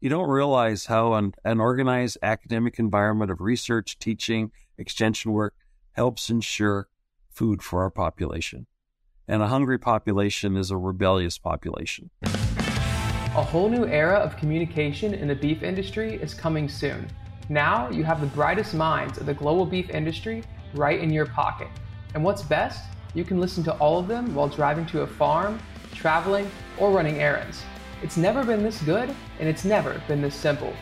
you don't realize how an, an organized academic environment of research, teaching, extension work helps ensure food for our population. And a hungry population is a rebellious population. A whole new era of communication in the beef industry is coming soon. Now you have the brightest minds of the global beef industry right in your pocket. And what's best? You can listen to all of them while driving to a farm, traveling, or running errands. It's never been this good, and it's never been this simple.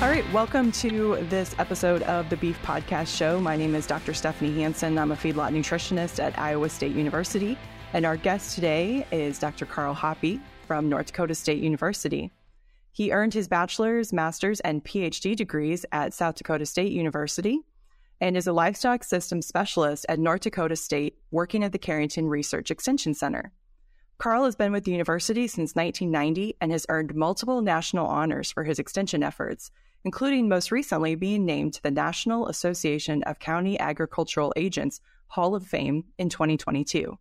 All right, welcome to this episode of the Beef Podcast Show. My name is Dr. Stephanie Hansen. I'm a feedlot nutritionist at Iowa State University. And our guest today is Dr. Karl Hoppe from North Dakota State University. He earned his bachelor's, master's, and PhD degrees at South Dakota State University and is a livestock systems specialist at North Dakota State, working at the Carrington Research Extension Center. Karl has been with the university since 1990 and has earned multiple national honors for his extension efforts, including most recently being named to the National Association of County Agricultural Agents Hall of Fame in 2022.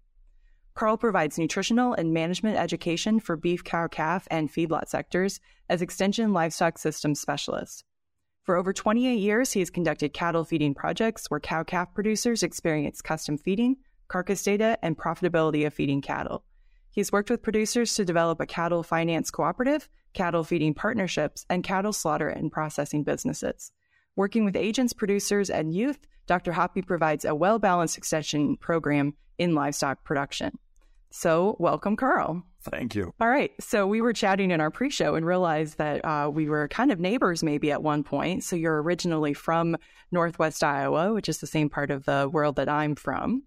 Karl provides nutritional and management education for beef, cow, calf, and feedlot sectors as Extension Livestock Systems Specialist. For over 28 years, he has conducted cattle feeding projects where cow calf producers experience custom feeding, carcass data, and profitability of feeding cattle. He's worked with producers to develop a cattle finance cooperative, cattle feeding partnerships, and cattle slaughter and processing businesses. Working with agents, producers, and youth, Dr. Hoppe provides a well balanced extension program in livestock production. So, welcome, Karl. Thank you. All right. So, we were chatting in our pre show and realized that uh, we were kind of neighbors maybe at one point. So, you're originally from Northwest Iowa, which is the same part of the world that I'm from.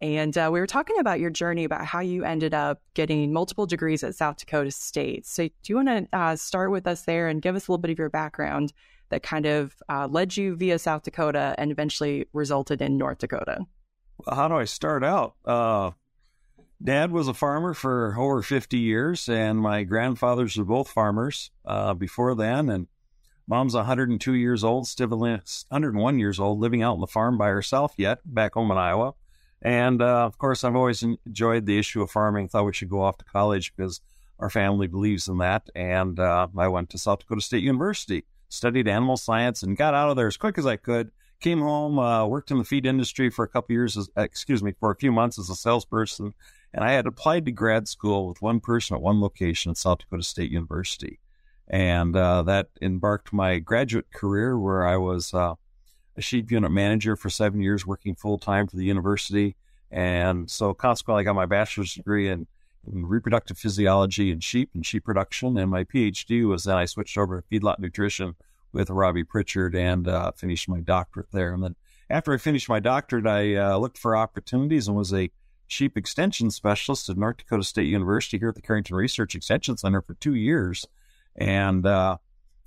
And uh, we were talking about your journey about how you ended up getting multiple degrees at South Dakota State. So, do you want to uh, start with us there and give us a little bit of your background that kind of uh, led you via South Dakota and eventually resulted in North Dakota? How do I start out? Uh, Dad was a farmer for over 50 years, and my grandfathers were both farmers uh, before then. And mom's 102 years old, still 101 years old, living out on the farm by herself yet, back home in Iowa. And uh, of course, I've always enjoyed the issue of farming. Thought we should go off to college because our family believes in that. And uh, I went to South Dakota State University, studied animal science, and got out of there as quick as I could. Came home, uh, worked in the feed industry for a couple years, as, excuse me, for a few months as a salesperson, and I had applied to grad school with one person at one location at South Dakota State University. And uh, that embarked my graduate career where I was uh, a sheep unit manager for seven years, working full time for the university. And so consequently, I got my bachelor's degree in, in, reproductive physiology and sheep and sheep production. And my PhD was then I switched over to feedlot nutrition with Robbi Pritchard and uh, finished my doctorate there. And then after I finished my doctorate, I uh, looked for opportunities and was a sheep extension specialist at North Dakota State University here at the Carrington Research Extension Center for two years. And uh,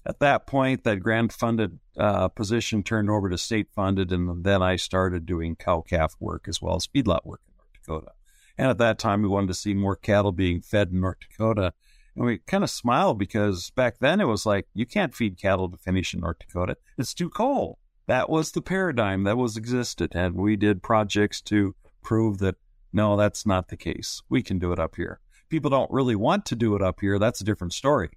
at that point, that grant funded uh, position turned over to state funded, and then I started doing cow calf work as well as feedlot work in North Dakota. And at that time, we wanted to see more cattle being fed in North Dakota. And we kind of smiled because back then it was like, you can't feed cattle to finish in North Dakota. It's too cold. That was the paradigm that was existed. And we did projects to prove that no, that's not the case. We can do it up here. People don't really want to do it up here. That's a different story.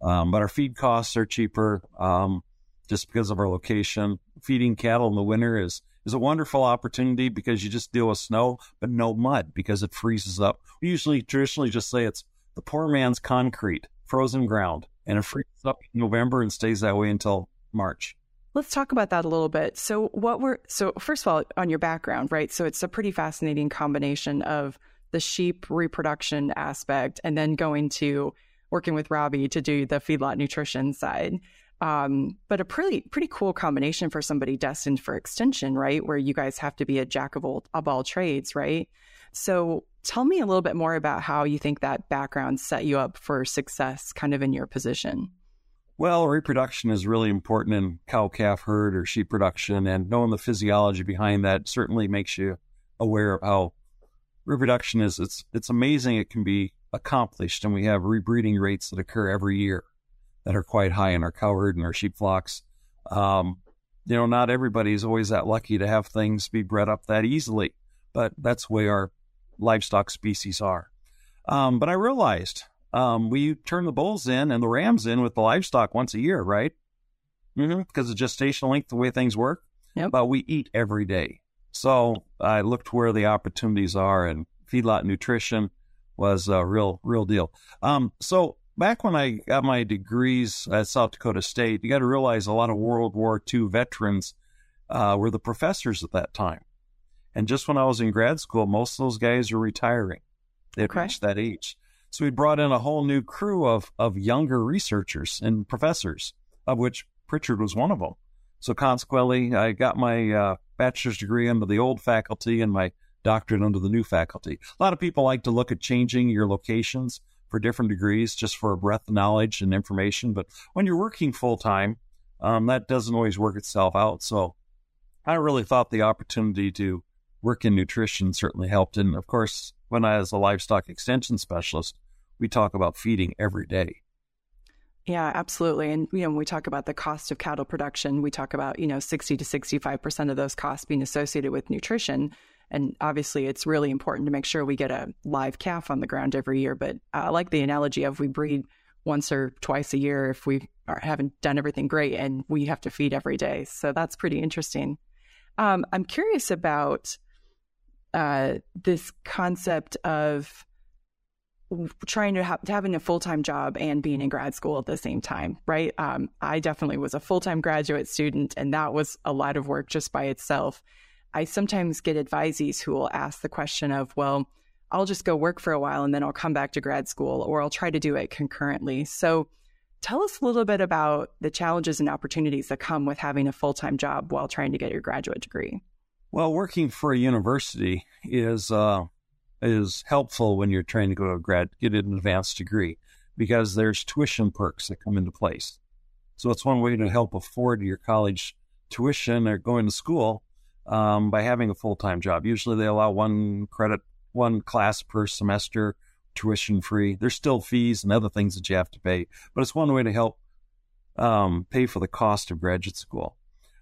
Um, but our feed costs are cheaper um, just because of our location. Feeding cattle in the winter is is a wonderful opportunity because you just deal with snow, but no mud because it freezes up. We usually traditionally just say it's the poor man's concrete, frozen ground, and it freezes up in November and stays that way until March. Let's talk about that a little bit. So, what were so first of all on your background, right? So, it's a pretty fascinating combination of the sheep reproduction aspect and then going to working with Robbi to do the feedlot nutrition side. Um, but a pretty pretty cool combination for somebody destined for extension, right? Where you guys have to be a jack of all, of all trades, right? So, tell me a little bit more about how you think that background set you up for success, kind of in your position. Well, reproduction is really important in cow calf herd or sheep production, and knowing the physiology behind that certainly makes you aware of how reproduction is. It's it's amazing it can be accomplished, and we have rebreeding rates that occur every year that are quite high in our cow herd and our sheep flocks. Um, you know, not everybody is always that lucky to have things be bred up that easily, but that's the way our livestock species are. Um, but I realized um, we turn the bulls in and the rams in with the livestock once a year, right? Mm-hmm. Because of gestational length, the way things work. Yep. But we eat every day. So I looked where the opportunities are, and feedlot nutrition was a real, real deal. Um, so back when I got my degrees at South Dakota State, you got to realize a lot of World War II veterans uh, were the professors at that time. And just when I was in grad school, most of those guys were retiring. They'd Okay. reached that age. So we brought in a whole new crew of, of younger researchers and professors, of which Pritchard was one of them. So consequently, I got my uh, bachelor's degree under the old faculty and my doctorate under the new faculty. A lot of people like to look at changing your locations for different degrees just for a breadth of knowledge and information. But when you're working full time, um, that doesn't always work itself out. So I really thought the opportunity to work in nutrition certainly helped. And of course, when I was a livestock extension specialist, we talk about feeding every day. Yeah, absolutely. And you know, when we talk about the cost of cattle production, we talk about, you know, 60 to 65% of those costs being associated with nutrition. And obviously, it's really important to make sure we get a live calf on the ground every year. But I like the analogy of we breed once or twice a year if we are, haven't done everything great and we have to feed every day. So that's pretty interesting. Um, I'm curious about uh, this concept of trying to have having a full time job and being in grad school at the same time, right? Um, I definitely was a full time graduate student, and that was a lot of work just by itself. I sometimes get advisees who will ask the question of, well, I'll just go work for a while and then I'll come back to grad school, or I'll try to do it concurrently. So, tell us a little bit about the challenges and opportunities that come with having a full time job while trying to get your graduate degree. Well, working for a university is uh, is helpful when you're trying to go to a grad get an advanced degree because there's tuition perks that come into place. So it's one way to help afford your college tuition or going to school um, by having a full time job. Usually they allow one credit, one class per semester, tuition free. There's still fees and other things that you have to pay, but it's one way to help um, pay for the cost of graduate school.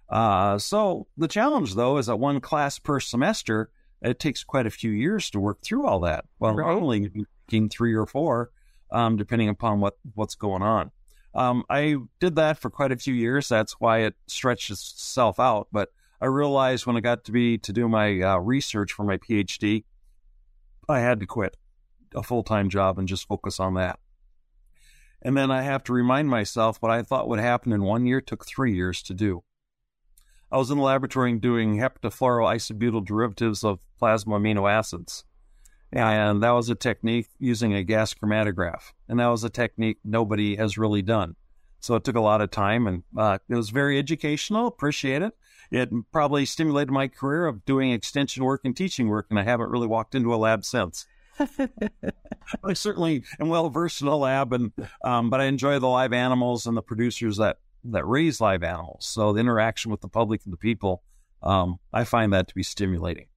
Uh, so the challenge, though, is that one class per semester, it takes quite a few years to work through all that. Well, Right. you're taking three or four, um, depending upon what what's going on. Um, I did that for quite a few years. That's why it stretched itself out. But I realized when I got to be to do my uh, research for my PhD, I had to quit a full time job and just focus on that. And then I have to remind myself what I thought would happen in one year took three years to do. I was in the laboratory doing heptafluoroisobutyl derivatives of plasma amino acids. And that was a technique using a gas chromatograph. And that was a technique nobody has really done. So it took a lot of time and uh, it was very educational. Appreciate it. It probably stimulated my career of doing extension work and teaching work. And I haven't really walked into a lab since. I certainly am well versed in a lab, and um, but I enjoy the live animals and the producers that that raise live animals. So the interaction with the public and the people, um, I find that to be stimulating.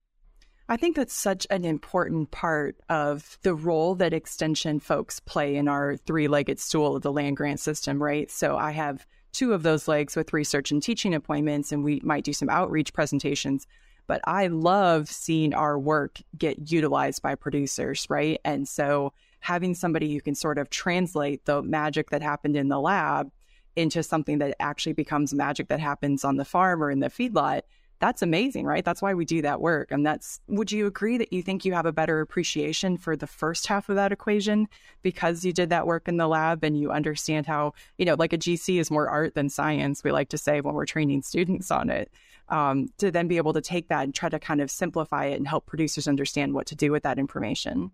I think that's such an important part of the role that extension folks play in our three legged stool of the land grant system, right? So I have two of those legs with research and teaching appointments, and we might do some outreach presentations. But I love seeing our work get utilized by producers, right? And so having somebody who can sort of translate the magic that happened in the lab into something that actually becomes magic that happens on the farm or in the feedlot that's amazing, right? That's why we do that work. And that's, would you agree that you think you have a better appreciation for the first half of that equation because you did that work in the lab and you understand how, you know, like a GC is more art than science, we like to say when we're training students on it. Um, to then be able to take that and try to kind of simplify it and help producers understand what to do with that information.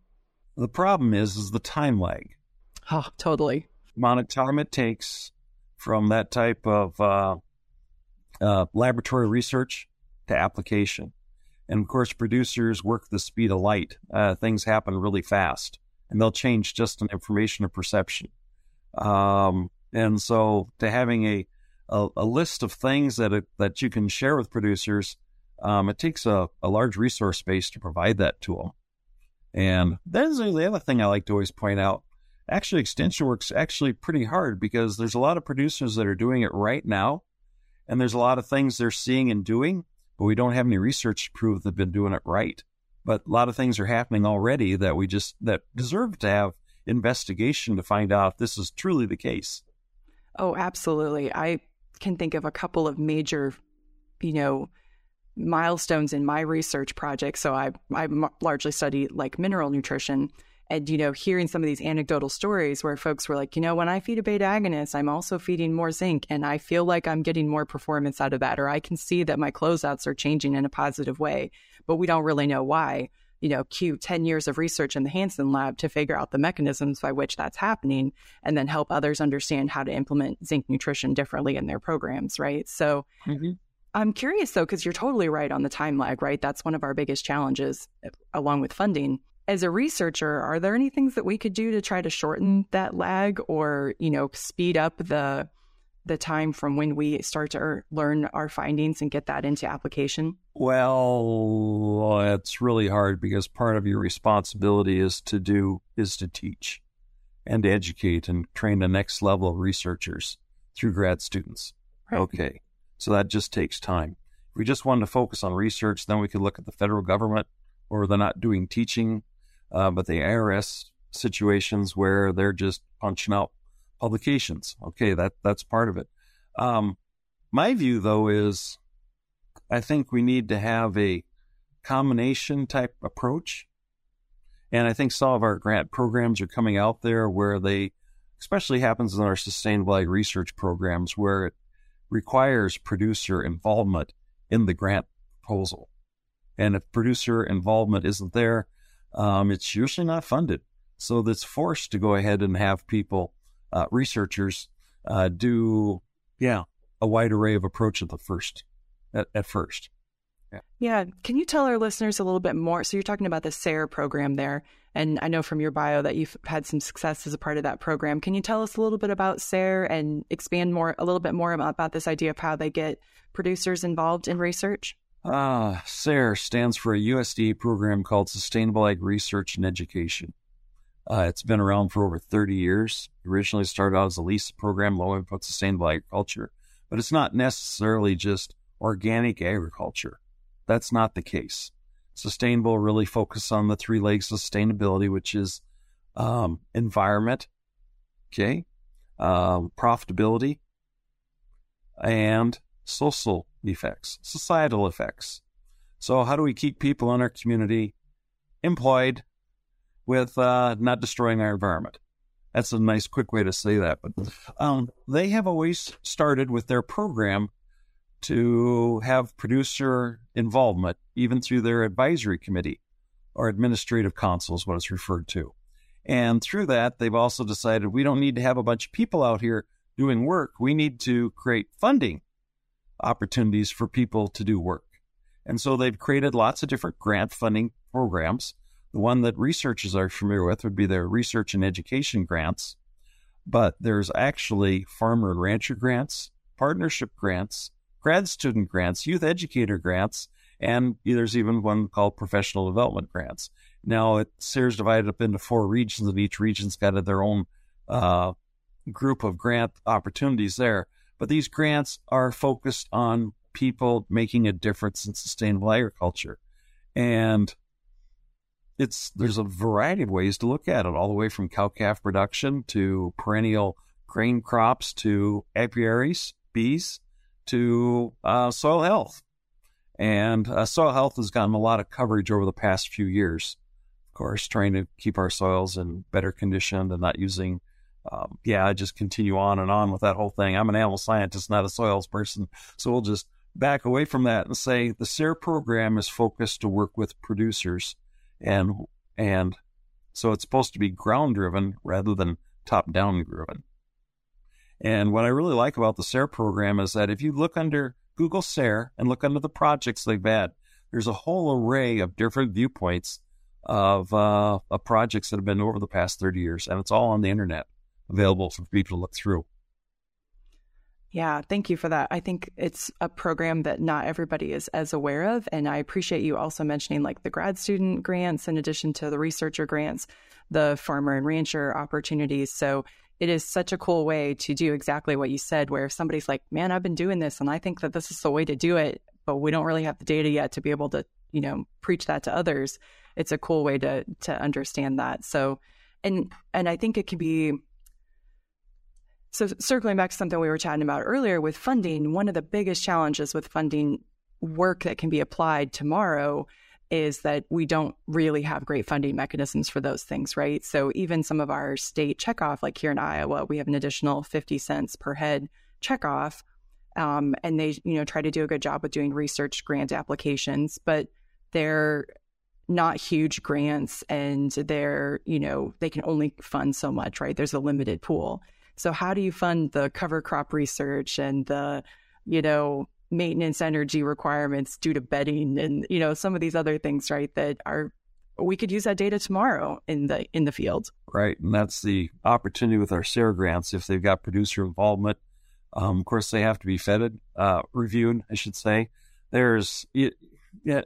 The problem is, is the time lag. Oh, totally. amount of time it takes from that type of uh, uh, laboratory research to application. And of course, producers work the speed of light. Uh, things happen really fast, and they'll change just an information or perception. Um, and so, to having a, a, a list of things that it, that you can share with producers, um, it takes a, a large resource base to provide that to them. And that's the other thing I like to always point out actually extension work's actually pretty hard because there's a lot of producers that are doing it right now and there's a lot of things they're seeing and doing but we don't have any research to prove they've been doing it right but a lot of things are happening already that we just that deserve to have investigation to find out if this is truly the case. Oh, absolutely. I can think of a couple of major, you know, milestones in my research project. So I I largely study like mineral nutrition and you know hearing some of these anecdotal stories where folks were like you know when i feed a beta agonist i'm also feeding more zinc and i feel like i'm getting more performance out of that or i can see that my closeouts are changing in a positive way but we don't really know why you know cue 10 years of research in the hansen lab to figure out the mechanisms by which that's happening and then help others understand how to implement zinc nutrition differently in their programs right so mm-hmm. I'm curious though, because you're totally right on the time lag, right? That's one of our biggest challenges, along with funding. As a researcher, are there any things that we could do to try to shorten that lag, or you know, speed up the the time from when we start to learn our findings and get that into application? Well, it's really hard because part of your responsibility is to do is to teach and educate and train the next level of researchers through grad students. Right. Okay. So that just takes time. If we just wanted to focus on research, then we could look at the federal government or they're not doing teaching, uh, but the ARS situations where they're just punching out publications. Okay, that that's part of it. Um, my view, though, is I think we need to have a combination type approach. And I think some of our grant programs are coming out there where they, especially happens in our sustainable ag research programs, where it requires producer involvement in the grant proposal. And if producer involvement isn't there, um, it's usually not funded. So that's forced to go ahead and have people, uh, researchers, uh, do, yeah, a wide array of approach at the first, at, at first. Yeah. yeah. Can you tell our listeners a little bit more? So you're talking about the SARE program there, and I know from your bio that you've had some success as a part of that program. Can you tell us a little bit about SARE and expand more a little bit more about, about this idea of how they get producers involved in research? Uh, SARE stands for a USDA program called Sustainable Ag Research and Education. Uh, it's been around for over 30 years. Originally started out as a LISA program, low input sustainable agriculture, but it's not necessarily just organic agriculture. That's not the case. Sustainable really focus on the three legs of sustainability, which is um, environment, okay, um, profitability, and social effects, societal effects. So, how do we keep people in our community employed with uh, not destroying our environment? That's a nice, quick way to say that. But um, they have always started with their program to have producer involvement, even through their advisory committee or administrative council, is what it's referred to. And through that, they've also decided we don't need to have a bunch of people out here doing work. We need to create funding opportunities for people to do work. And so they've created lots of different grant funding programs. The one that researchers are familiar with would be their research and education grants. But there's actually farmer and rancher grants, partnership grants, grad student grants, youth educator grants, and there's even one called professional development grants. Now, it SARE's divided up into four regions, and each region's got their own uh, group of grant opportunities there. But these grants are focused on people making a difference in sustainable agriculture. And it's there's a variety of ways to look at it, all the way from cow calf production to perennial grain crops to apiaries, bees, to uh, soil health. And uh, soil health has gotten a lot of coverage over the past few years. Of course, trying to keep our soils in better condition and not using um, yeah, I just continue on and on with that whole thing. I'm an animal scientist, not a soils person. So we'll just back away from that and say the SARE program is focused to work with producers and and so it's supposed to be ground driven rather than top down driven. And what I really like about the SARE program is that if you look under Google SARE and look under the projects they've had, there's a whole array of different viewpoints of, uh, of projects that have been over the past 30 years, and it's all on the internet available for people to look through. Yeah, thank you for that. I think it's a program that not everybody is as aware of. And I appreciate you also mentioning like the grad student grants in addition to the researcher grants, the farmer and rancher opportunities. So it is such a cool way to do exactly what you said, where if somebody's like, man, I've been doing this and I think that this is the way to do it, but we don't really have the data yet to be able to, you know, preach that to others. It's a cool way to to understand that. So and and I think it can be so circling back to something we were chatting about earlier with funding, one of the biggest challenges with funding work that can be applied tomorrow is that we don't really have great funding mechanisms for those things, right? So even some of our state checkoff, like here in Iowa, we have an additional 50 cents per head checkoff. Um, and they, you know, try to do a good job with doing research grant applications, but they're not huge grants and they're, you know, they can only fund so much, right? There's a limited pool. So how do you fund the cover crop research and the, you know, maintenance energy requirements due to bedding and you know some of these other things, right? That are we could use that data tomorrow in the in the field. Right, and that's the opportunity with our SARE grants. If they've got producer involvement, um, of course they have to be fetted, uh, reviewed, I should say. There's yeah,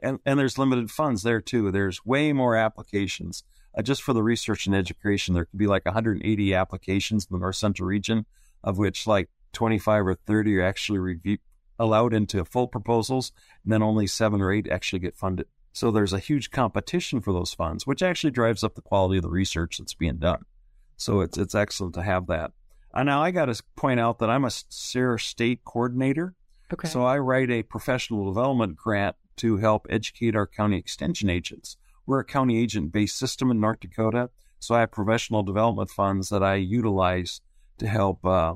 and, and there's limited funds there too. There's way more applications uh, just for the research and education, there could be like 180 applications in the North Central region, of which like 25 or 30 are actually review, allowed into full proposals, and then only seven or eight actually get funded. So there's a huge competition for those funds, which actually drives up the quality of the research that's being done. So it's it's excellent to have that. And now I got to point out that I'm a SARE state coordinator. Okay. So I write a professional development grant to help educate our county extension agents we're a county agent based system in North Dakota. So I have professional development funds that I utilize to help uh,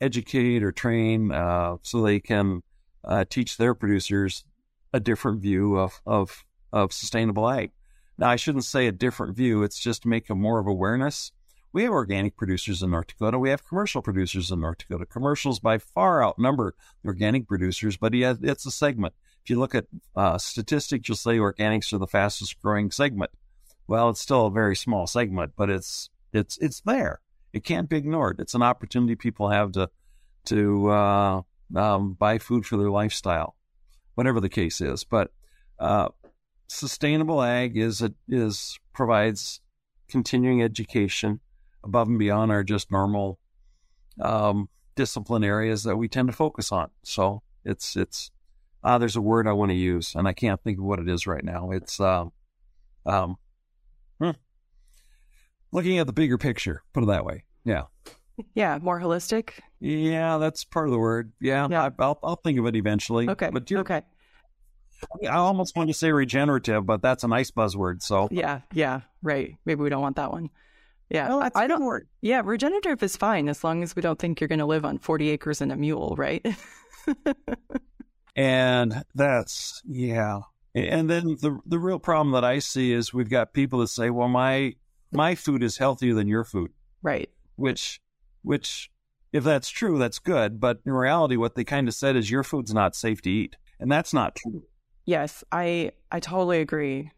educate or train uh, so they can uh, teach their producers a different view of, of, of sustainable ag. Now, I shouldn't say a different view, it's just to make a more of awareness. We have organic producers in North Dakota. We have commercial producers in North Dakota. Commercials by far outnumber organic producers, but yeah, it's a segment. If you look at uh, statistics, you'll say organics are the fastest growing segment. Well, it's still a very small segment, but it's it's it's there. It can't be ignored. It's an opportunity people have to to uh, um, buy food for their lifestyle, whatever the case is. But uh, sustainable ag is a, is provides continuing education above and beyond our just normal um, discipline areas that we tend to focus on. So it's it's uh, there's a word I want to use, and I can't think of what it is right now. It's um, um, hmm. looking at the bigger picture. Put it that way. Yeah. Yeah, more holistic. Yeah, that's part of the word. Yeah, yeah. I, will I'll think of it eventually. Okay. But you okay. I almost want to say regenerative, but that's a nice buzzword. So yeah, yeah, right. Maybe we don't want that one. Yeah, I don't. Word. Yeah, regenerative is fine as long as we don't think you're going to live on 40 acres and a mule, right? And that's, yeah. And then the, the real problem that I see is we've got people that say, well, my, my food is healthier than your food. Right. Which, which, if that's true, that's good. But in reality, what they kind of said is your food's not safe to eat. And that's not true. Yes, I, I totally agree.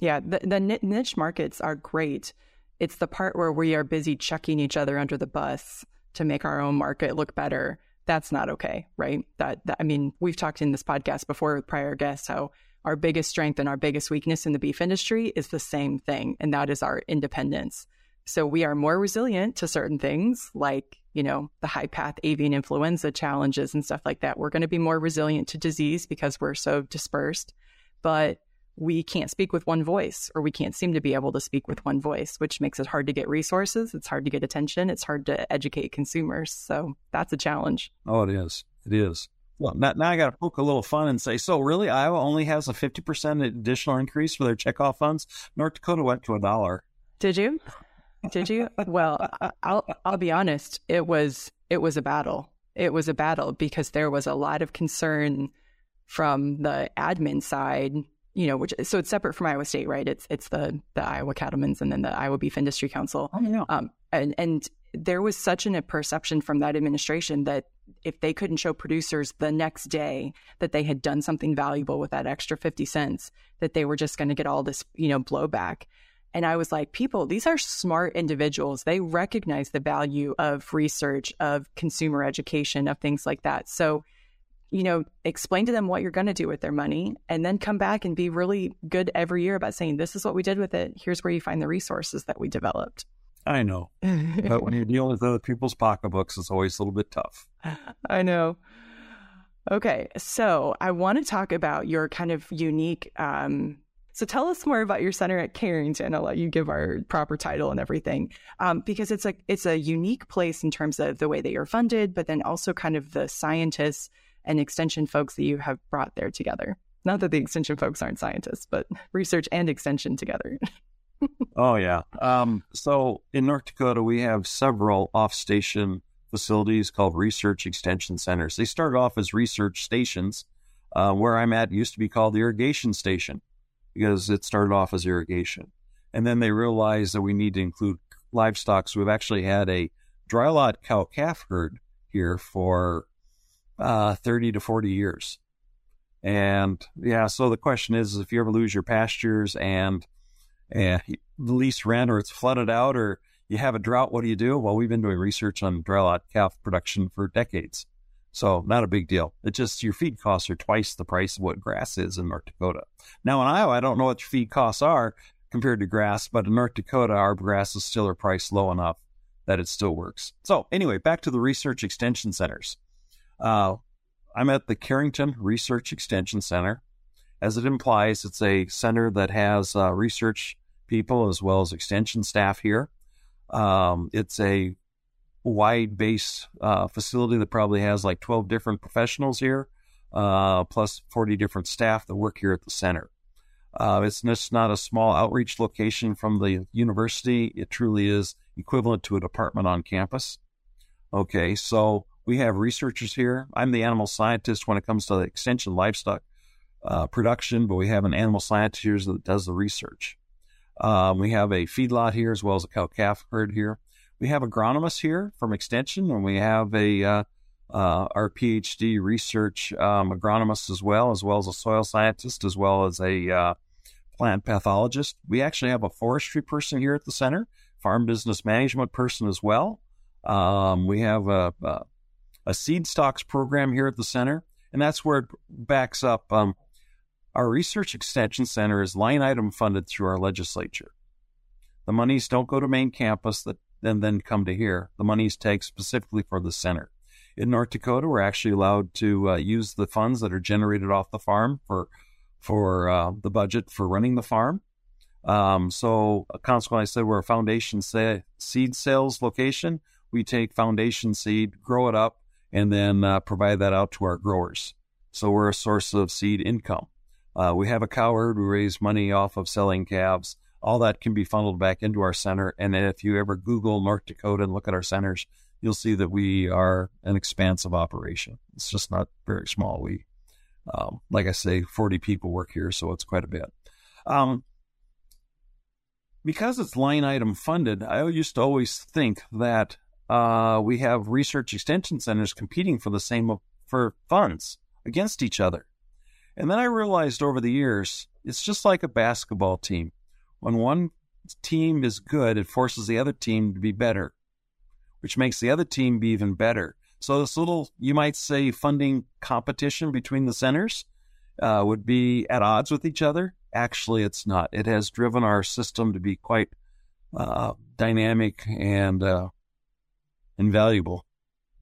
Yeah. The, the niche markets are great. It's the part where we are busy chucking each other under the bus to make our own market look better that's not okay, right? That, that I mean, we've talked in this podcast before with prior guests how our biggest strength and our biggest weakness in the beef industry is the same thing, and that is our independence. So we are more resilient to certain things like, you know, the high path avian influenza challenges and stuff like that. We're going to be more resilient to disease because we're so dispersed. But we can't speak with one voice or we can't seem to be able to speak with one voice, which makes it hard to get resources. It's hard to get attention. It's hard to educate consumers. So that's a challenge. Oh, it is. It is. Well, now, now I got to poke a little fun and say, so really, Iowa only has a 50% additional increase for their checkoff funds. North Dakota went to a dollar. Did you? Did you? well, I'll, I'll be honest. It was, it was a battle. It was a battle because there was a lot of concern from the admin side you know, which so it's separate from Iowa State, right? It's it's the the Iowa Cattlemen's and then the Iowa Beef Industry Council. Oh, yeah. Um, and and there was such an, a perception from that administration that if they couldn't show producers the next day that they had done something valuable with that extra 50 cents that they were just going to get all this you know blowback and i was like people these are smart individuals they recognize the value of research of consumer education of things like that so you know, explain to them what you're going to do with their money and then come back and be really good every year about saying, this is what we did with it. Here's where you find the resources that we developed. I know. but when you deal with other people's pocketbooks, it's always a little bit tough. I know. Okay. So I want to talk about your kind of unique um, So tell us more about your center at Carrington. I'll let you give our proper title and everything, um, because it's a it's a unique place in terms of the way that you're funded, but then also kind of the scientists and extension folks that you have brought there together. Not that the extension folks aren't scientists, but research and extension together. oh yeah. Um, so in North Dakota, we have several off-station facilities called research extension centers. They started off as research stations. Uh, where I'm at used to be called the irrigation station because it started off as irrigation. And then they realized that we need to include livestock. So we've actually had a dry lot cow calf herd here for uh, 30 to 40 years. And yeah, so the question is, if you ever lose your pastures and, the lease rent or it's flooded out or you have a drought, what do you do? Well, we've been doing research on lot calf production for decades. So not a big deal. It's just your feed costs are twice the price of what grass is in North Dakota. Now in Iowa, I don't know what your feed costs are compared to grass, but in North Dakota, our grass is still are priced low enough that it still works. So anyway, back to the research extension centers. Uh, I'm at the Carrington Research Extension Center. As it implies, it's a center that has uh, research people as well as extension staff here. Um, it's a wide base uh, facility that probably has like 12 different professionals here, uh, plus 40 different staff that work here at the center. Uh, it's just not a small outreach location from the university. It truly is equivalent to a department on campus. Okay, so we have researchers here. I'm the animal scientist when it comes to the extension livestock uh, production, but we have an animal scientist here that does the research. Um, we have a feedlot here as well as a cow calf herd here we have agronomists here from Extension, and we have a uh, uh, our PhD research um, agronomist as well, as well as a soil scientist, as well as a uh, plant pathologist. We actually have a forestry person here at the center, farm business management person as well. Um, we have a, a, a, seed stocks program here at the center, and that's where it backs up. Um, our research extension center is line item funded through our legislature. The monies don't go to main campus. The and then come to here. The monies take specifically for the center. In North Dakota, we're actually allowed to uh, use the funds that are generated off the farm for for uh, the budget for running the farm. Um, so, consequently, I said we're a foundation sa- seed sales location. We take foundation seed, grow it up, and then uh, provide that out to our growers. So we're a source of seed income. Uh, we have a cow herd. We raise money off of selling calves all that can be funneled back into our center. And if you ever Google North Dakota and look at our centers, you'll see that we are an expansive operation. It's just not very small. We, um, like I say, 40 people work here, so it's quite a bit. Um, because it's line item funded, I used to always think that uh, we have research extension centers competing for the same for funds against each other. And then I realized over the years, it's just like a basketball team. When one team is good, it forces the other team to be better, which makes the other team be even better. So this little, you might say, funding competition between the centers uh, would be at odds with each other. Actually, it's not. It has driven our system to be quite uh, dynamic and uh, invaluable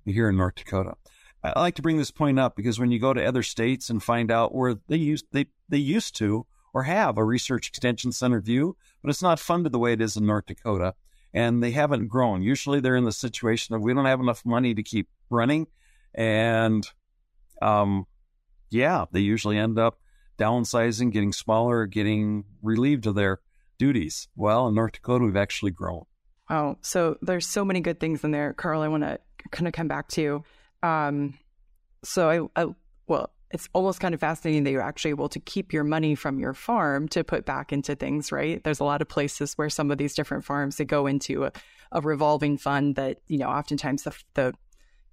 here in North Dakota. I like to bring this point up because when you go to other states and find out where they used they they used to or have a research extension center view, but it's not funded the way it is in North Dakota. And they haven't grown. Usually they're in the situation of we don't have enough money to keep running. And um, yeah, they usually end up downsizing, getting smaller, getting relieved of their duties. Well, in North Dakota, we've actually grown. Wow. So there's so many good things in there. Karl, I want to kind of come back to. Um, so I, I, well, it's almost kind of fascinating that you're actually able to keep your money from your farm to put back into things, right? There's a lot of places where some of these different farms that go into a, a revolving fund that, you know, oftentimes the, the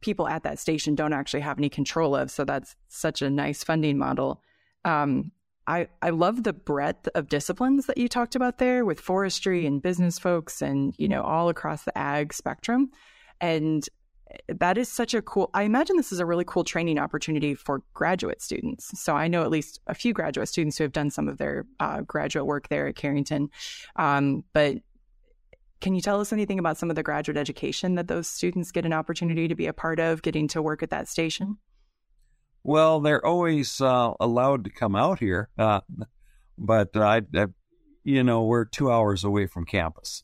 people at that station don't actually have any control of. So that's such a nice funding model. Um, I, I love the breadth of disciplines that you talked about there with forestry and business folks and, you know, all across the ag spectrum. And that is such a cool i imagine this is a really cool training opportunity for graduate students. So i know at least a few graduate students who have done some of their uh, graduate work there at carrington. Um, but can you tell us anything about some of the graduate education that those students get an opportunity to be a part of getting to work at that station well they're always uh, allowed to come out here uh, but I, I, you know, we're two hours away from campus.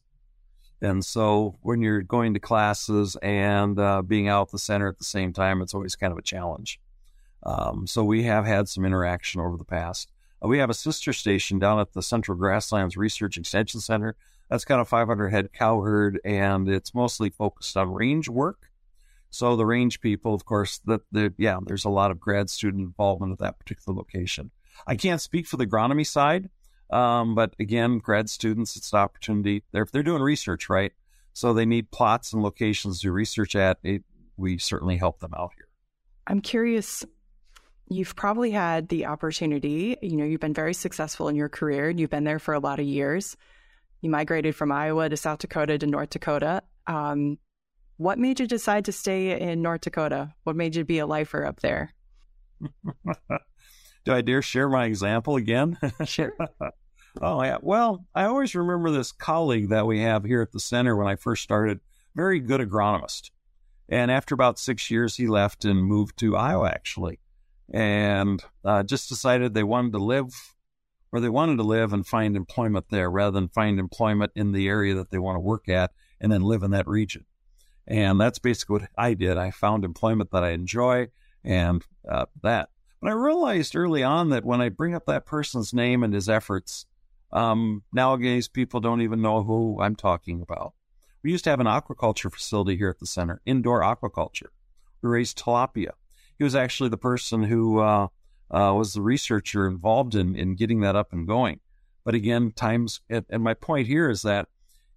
And so when you're going to classes and uh, being out the center at the same time, it's always kind of a challenge. Um, so we have had some interaction over the past. We have a sister station down at the Central Grasslands Research Extension Center. That's got a 500 head cow herd, and it's mostly focused on range work. So the range people, of course, that the yeah, there's a lot of grad student involvement at that particular location. I can't speak for the agronomy side, um, but again, grad students, it's an opportunity. They're they're doing research, right? So they need plots and locations to research at. It, we certainly help them out here. I'm curious you've probably had the opportunity, you know, you've been very successful in your career and you've been there for a lot of years. You migrated from Iowa to South Dakota to North Dakota. Um, what made you decide to stay in North Dakota? What made you be a lifer up there? Do I dare share my example again? Sure. oh, yeah. Well, I always remember this colleague that we have here at the center when I first started, very good agronomist. And after about six years, he left and moved to Iowa, actually and uh, just decided they wanted to live where they wanted to live and find employment there rather than find employment in the area that they want to work at and then live in that region. And that's basically what I did. I found employment that I enjoy and uh, that. But I realized early on that when I bring up that person's name and his efforts, um, nowadays people don't even know who I'm talking about. We used to have an aquaculture facility here at the center, indoor aquaculture. We raised tilapia he was actually the person who uh, uh, was the researcher involved in, in getting that up and going. But again, times and my point here is that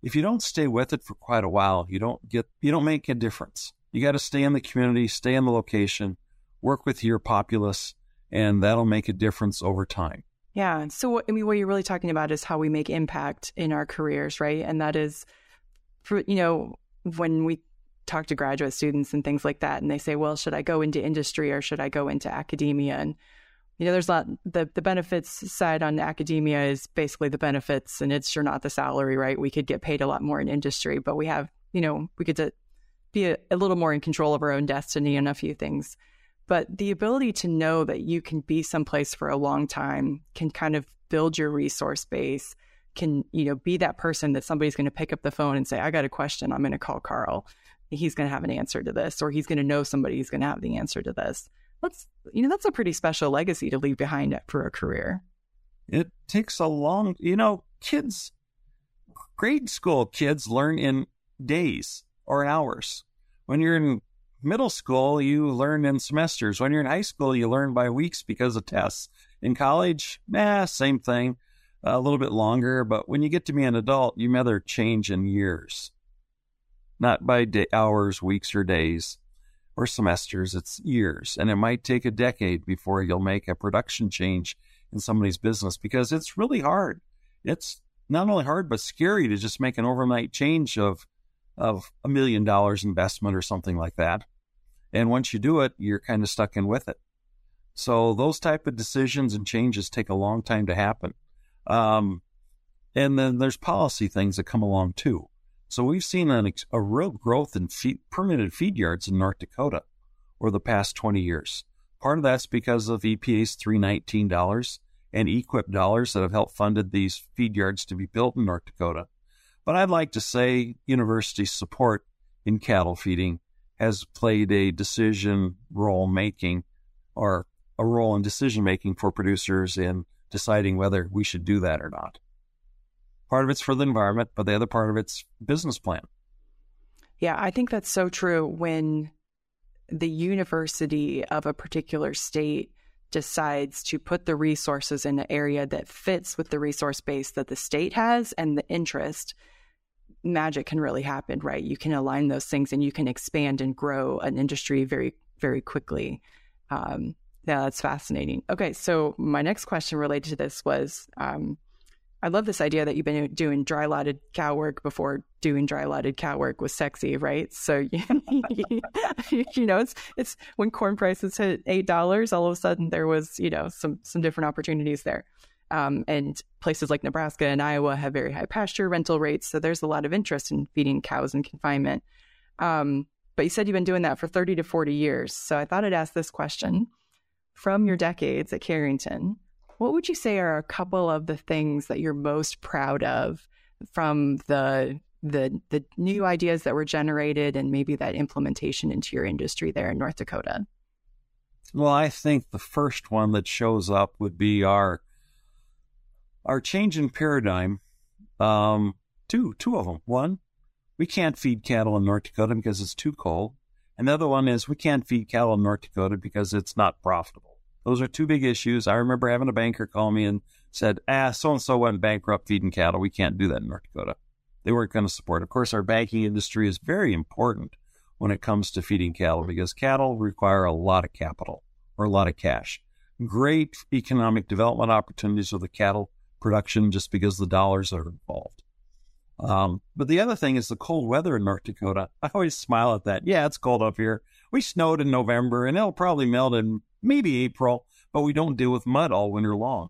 if you don't stay with it for quite a while, you don't get you don't make a difference. You got to stay in the community, stay in the location, work with your populace, and that'll make a difference over time. Yeah. So I mean, what you're really talking about is how we make impact in our careers, right? And that is, for you know, when we talk to graduate students and things like that, and they say, "Well, should I go into industry or should I go into academia?" And you know, there's a lot. The the benefits side on academia is basically the benefits, and it's sure not the salary, right? We could get paid a lot more in industry, but we have, you know, we get to be a, a little more in control of our own destiny and a few things. But the ability to know that you can be someplace for a long time can kind of build your resource base can you know be that person that somebody's going to pick up the phone and say i got a question i'm going to call karl he's going to have an answer to this, or he's going to know somebody who's going to have the answer to this. That's you know that's a pretty special legacy to leave behind for a career. It takes a long, you know, kids, grade school kids learn in days or hours. When you're in middle school, you learn in semesters. When you're in high school, you learn by weeks because of tests. In college, eh, same thing, a little bit longer. But when you get to be an adult, you rather change in years not by day, hours, weeks, or days or semesters. It's years. And it might take a decade before you'll make a production change in somebody's business because it's really hard. It's not only hard, but scary to just make an overnight change of, of a million dollars investment or something like that. And once you do it, you're kind of stuck in with it. So those type of decisions and changes take a long time to happen. Um, and then there's policy things that come along too. So we've seen an, a real growth in feed, permitted feed yards in North Dakota over the past 20 years. Part of that's because of EPA's 319 dollars and EQIP dollars that have helped funded these feed yards to be built in North Dakota. But I'd like to say university support in cattle feeding has played a decision role making or a role in decision making for producers in deciding whether we should do that or not. Part of it's for the environment, but the other part of it's business plan. Yeah, I think that's so true when the university of a particular state decides to put the resources in an area that fits with the resource base that the state has and the interest, magic can really happen, right? You can align those things and you can expand and grow an industry very, very quickly. Um, yeah, that's fascinating. Okay, so my next question related to this was um, I love this idea that you've been doing dry lotted cow work before doing dry lotted cow work was sexy, right? So you know, it's it's when corn prices hit eight dollars, all of a sudden there was you know some some different opportunities there, um, and places like Nebraska and Iowa have very high pasture rental rates, so there's a lot of interest in feeding cows in confinement. Um, but you said you've been doing that for thirty to forty years, so I thought I'd ask this question: from your decades at Carrington what would you say are a couple of the things that you're most proud of from the the the new ideas that were generated and maybe that implementation into your industry there in North Dakota? Well, I think the first one that shows up would be our our change in paradigm. Um, two two of them. One, we can't feed cattle in North Dakota because it's too cold. And the other one is we can't feed cattle in North Dakota because it's not profitable. Those are two big issues. I remember having a banker call me and said, ah, so and so went bankrupt feeding cattle. We can't do that in North Dakota. They weren't going to support. Of course, our banking industry is very important when it comes to feeding cattle because cattle require a lot of capital or a lot of cash. Great economic development opportunities with the cattle production just because the dollars are involved. Um, but the other thing is the cold weather in North Dakota. I always smile at that. Yeah, it's cold up here. We snowed in November and it'll probably melt in maybe April, but we don't deal with mud all winter long.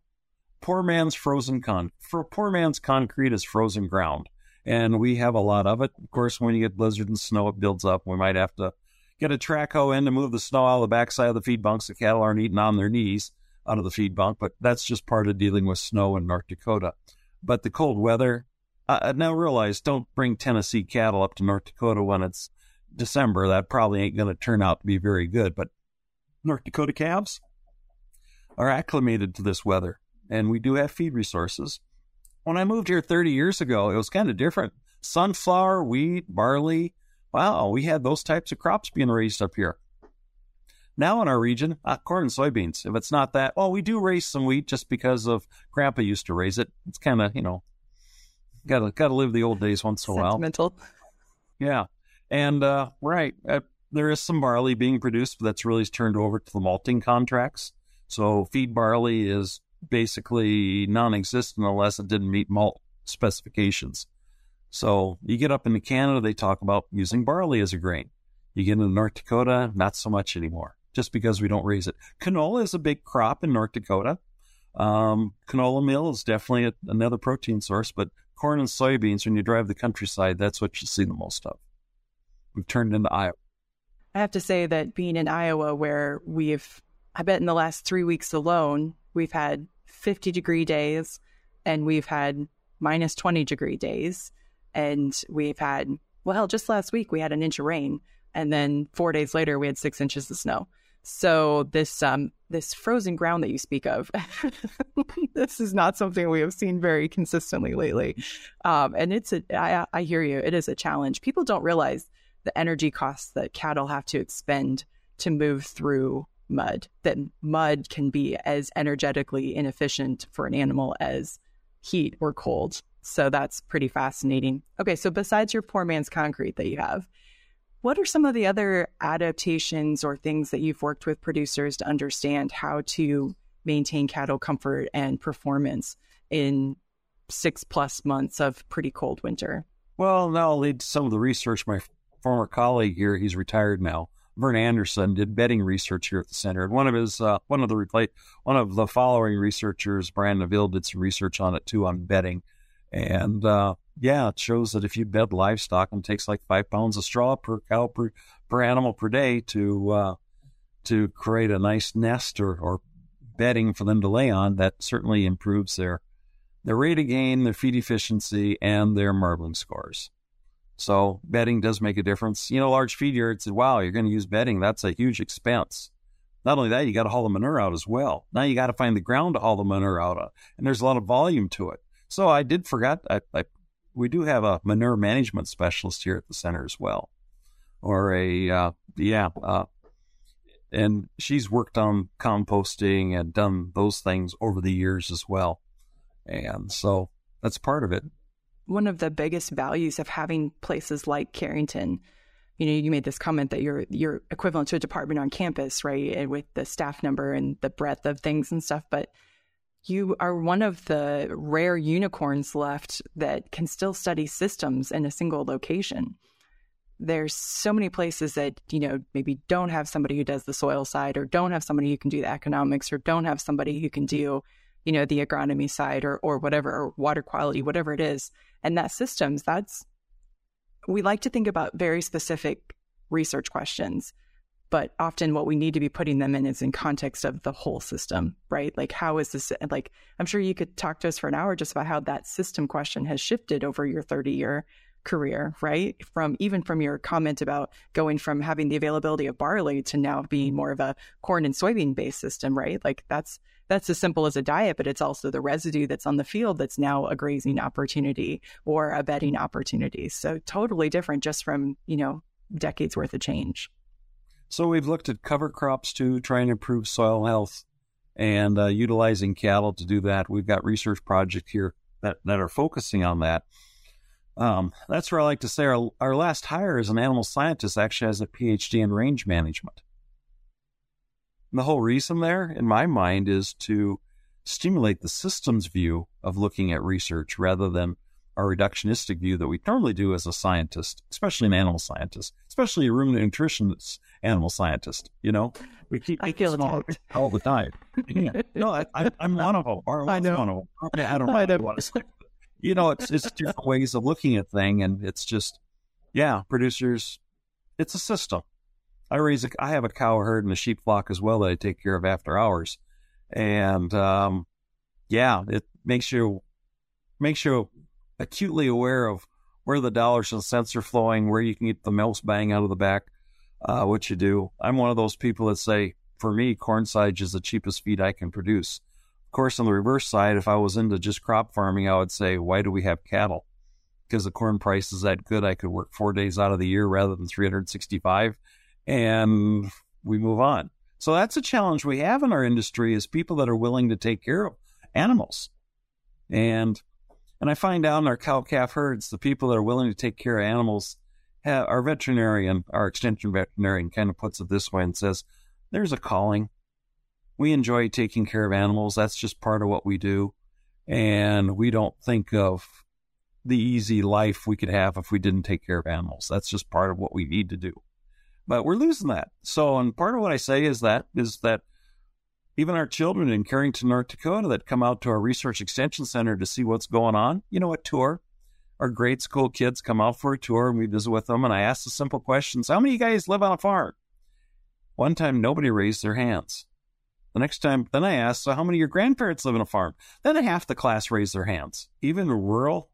Poor man's frozen con for poor man's concrete is frozen ground and we have a lot of it. Of course, when you get blizzard and snow, it builds up. We might have to get a track hoe in to move the snow out of the backside of the feed bunks. The cattle aren't eating on their knees out of the feed bunk, but that's just part of dealing with snow in North Dakota. But the cold weather, uh, now realize don't bring Tennessee cattle up to North Dakota when it's December. That probably ain't going to turn out to be very good. But North Dakota calves are acclimated to this weather, and we do have feed resources. When I moved here 30 years ago, it was kind of different. Sunflower, wheat, barley. Wow, we had those types of crops being raised up here. Now in our region, uh, corn and soybeans. If it's not that, well, we do raise some wheat just because of Grandpa used to raise it. It's kind of you know, gotta gotta live the old days once in a while. Sentimental. Yeah, and uh, right, uh, there is some barley being produced, but that's really turned over to the malting contracts. So feed barley is basically non-existent unless it didn't meet malt specifications. So you get up into Canada, they talk about using barley as a grain. You get into North Dakota, not so much anymore, just because we don't raise it. Canola is a big crop in North Dakota. Um, canola meal is definitely a, another protein source, but corn and soybeans, when you drive the countryside, that's what you see the most of. We've turned into Iowa. I have to say that being in Iowa, where we've, I bet in the last three weeks alone, we've had 50 degree days and we've had minus 20 degree days. And we've had, well, just last week we had an inch of rain. And then four days later we had six inches of snow. So this um this frozen ground that you speak of, this is not something we have seen very consistently lately, um, and it's a I, I hear you. It is a challenge. People don't realize the energy costs that cattle have to expend to move through mud, that mud can be as energetically inefficient for an animal as heat or cold. So that's pretty fascinating. Okay, so besides your poor man's concrete that you have, what are some of the other adaptations or things that you've worked with producers to understand how to maintain cattle comfort and performance in six plus months of pretty cold winter? Well, now I'll lead to some of the research my former colleague here, he's retired now, Vern Anderson did bedding research here at the center, and one of his uh, one of the one of the following researchers, Brian Neville, did some research on it too on bedding, and uh, yeah, it shows that if you bed livestock, it takes like five pounds of straw per cow per per animal per day to uh, to create a nice nest or, or bedding for them to lay on. That certainly improves their their rate of gain, their feed efficiency, and their marbling scores. So bedding does make a difference. You know, large feed yards, wow, you're going to use bedding. That's a huge expense. Not only that, you got to haul the manure out as well. Now you got to find the ground to haul the manure out of, and there's a lot of volume to it. So I did forget, I, I, we do have a manure management specialist here at the center as well, or a uh, yeah, uh, and she's worked on composting and done those things over the years as well, and so that's part of it one of the biggest values of having places like Carrington. You know, you made this comment that you're you're equivalent to a department on campus, right? And with the staff number and the breadth of things and stuff, but you are one of the rare unicorns left that can still study systems in a single location. There's so many places that, you know, maybe don't have somebody who does the soil side or don't have somebody who can do the economics or don't have somebody who can do, you know, the agronomy side or or whatever, or water quality, whatever it is. And that systems, that's, we like to think about very specific research questions. but often what we need to be putting them in is in context of the whole system, right? Like, how is this? Like, I'm sure you could talk to us for an hour just about how that system question has shifted over your 30 year career, right? From even from your comment about going from having the availability of barley to now being more of a corn and soybean based system, right? Like, that's that's as simple as a diet, but it's also the residue that's on the field that's now a grazing opportunity or a bedding opportunity. So totally different just from, you know, decades worth of change. So we've looked at cover crops too, trying to improve soil health and uh, utilizing cattle to do that. We've got research projects here that, that are focusing on that. Um, that's where I like to say our, our last hire as an animal scientist actually has a PhD in range management. And the whole reason there, in my mind, is to stimulate the systems view of looking at research rather than our reductionistic view that we normally do as a scientist, especially an animal scientist, especially a ruminant nutritionist animal scientist. You know, we keep I feel small all the time. yeah. No, I, am one of them. I know. One of them. I don't know. I don't. You know, it's it's different ways of looking at thing, and it's just, yeah, producers. It's a system. I raise a, I have a cow herd and a sheep flock as well that I take care of after hours, and um, yeah, it makes you makes you acutely aware of where the dollars and cents are flowing, where you can get the most bang out of the back, uh, what you do. I'm one of those people that say, for me, corn silage is the cheapest feed I can produce. Of course, on the reverse side, if I was into just crop farming, I would say, why do we have cattle? Because the corn price is that good, I could work four days out of the year rather than 365, and we move on. So that's a challenge we have in our industry is people that are willing to take care of animals. And and I find out in our cow calf herds, the people that are willing to take care of animals, have, our veterinarian, our extension veterinarian, kind of puts it this way and says, "There's a calling. We enjoy taking care of animals. That's just part of what we do, and we don't think of the easy life we could have if we didn't take care of animals. That's just part of what we need to do." But we're losing that. So, and part of what I say is that is that even our children in Carrington, North Dakota, that come out to our research extension center to see what's going on, you know, a tour. Our grade school kids come out for a tour and we visit with them. And I ask the simple questions How many of you guys live on a farm? One time, nobody raised their hands. The next time, then I asked, So how many of your grandparents live on a farm? Then half the class raised their hands. Even rural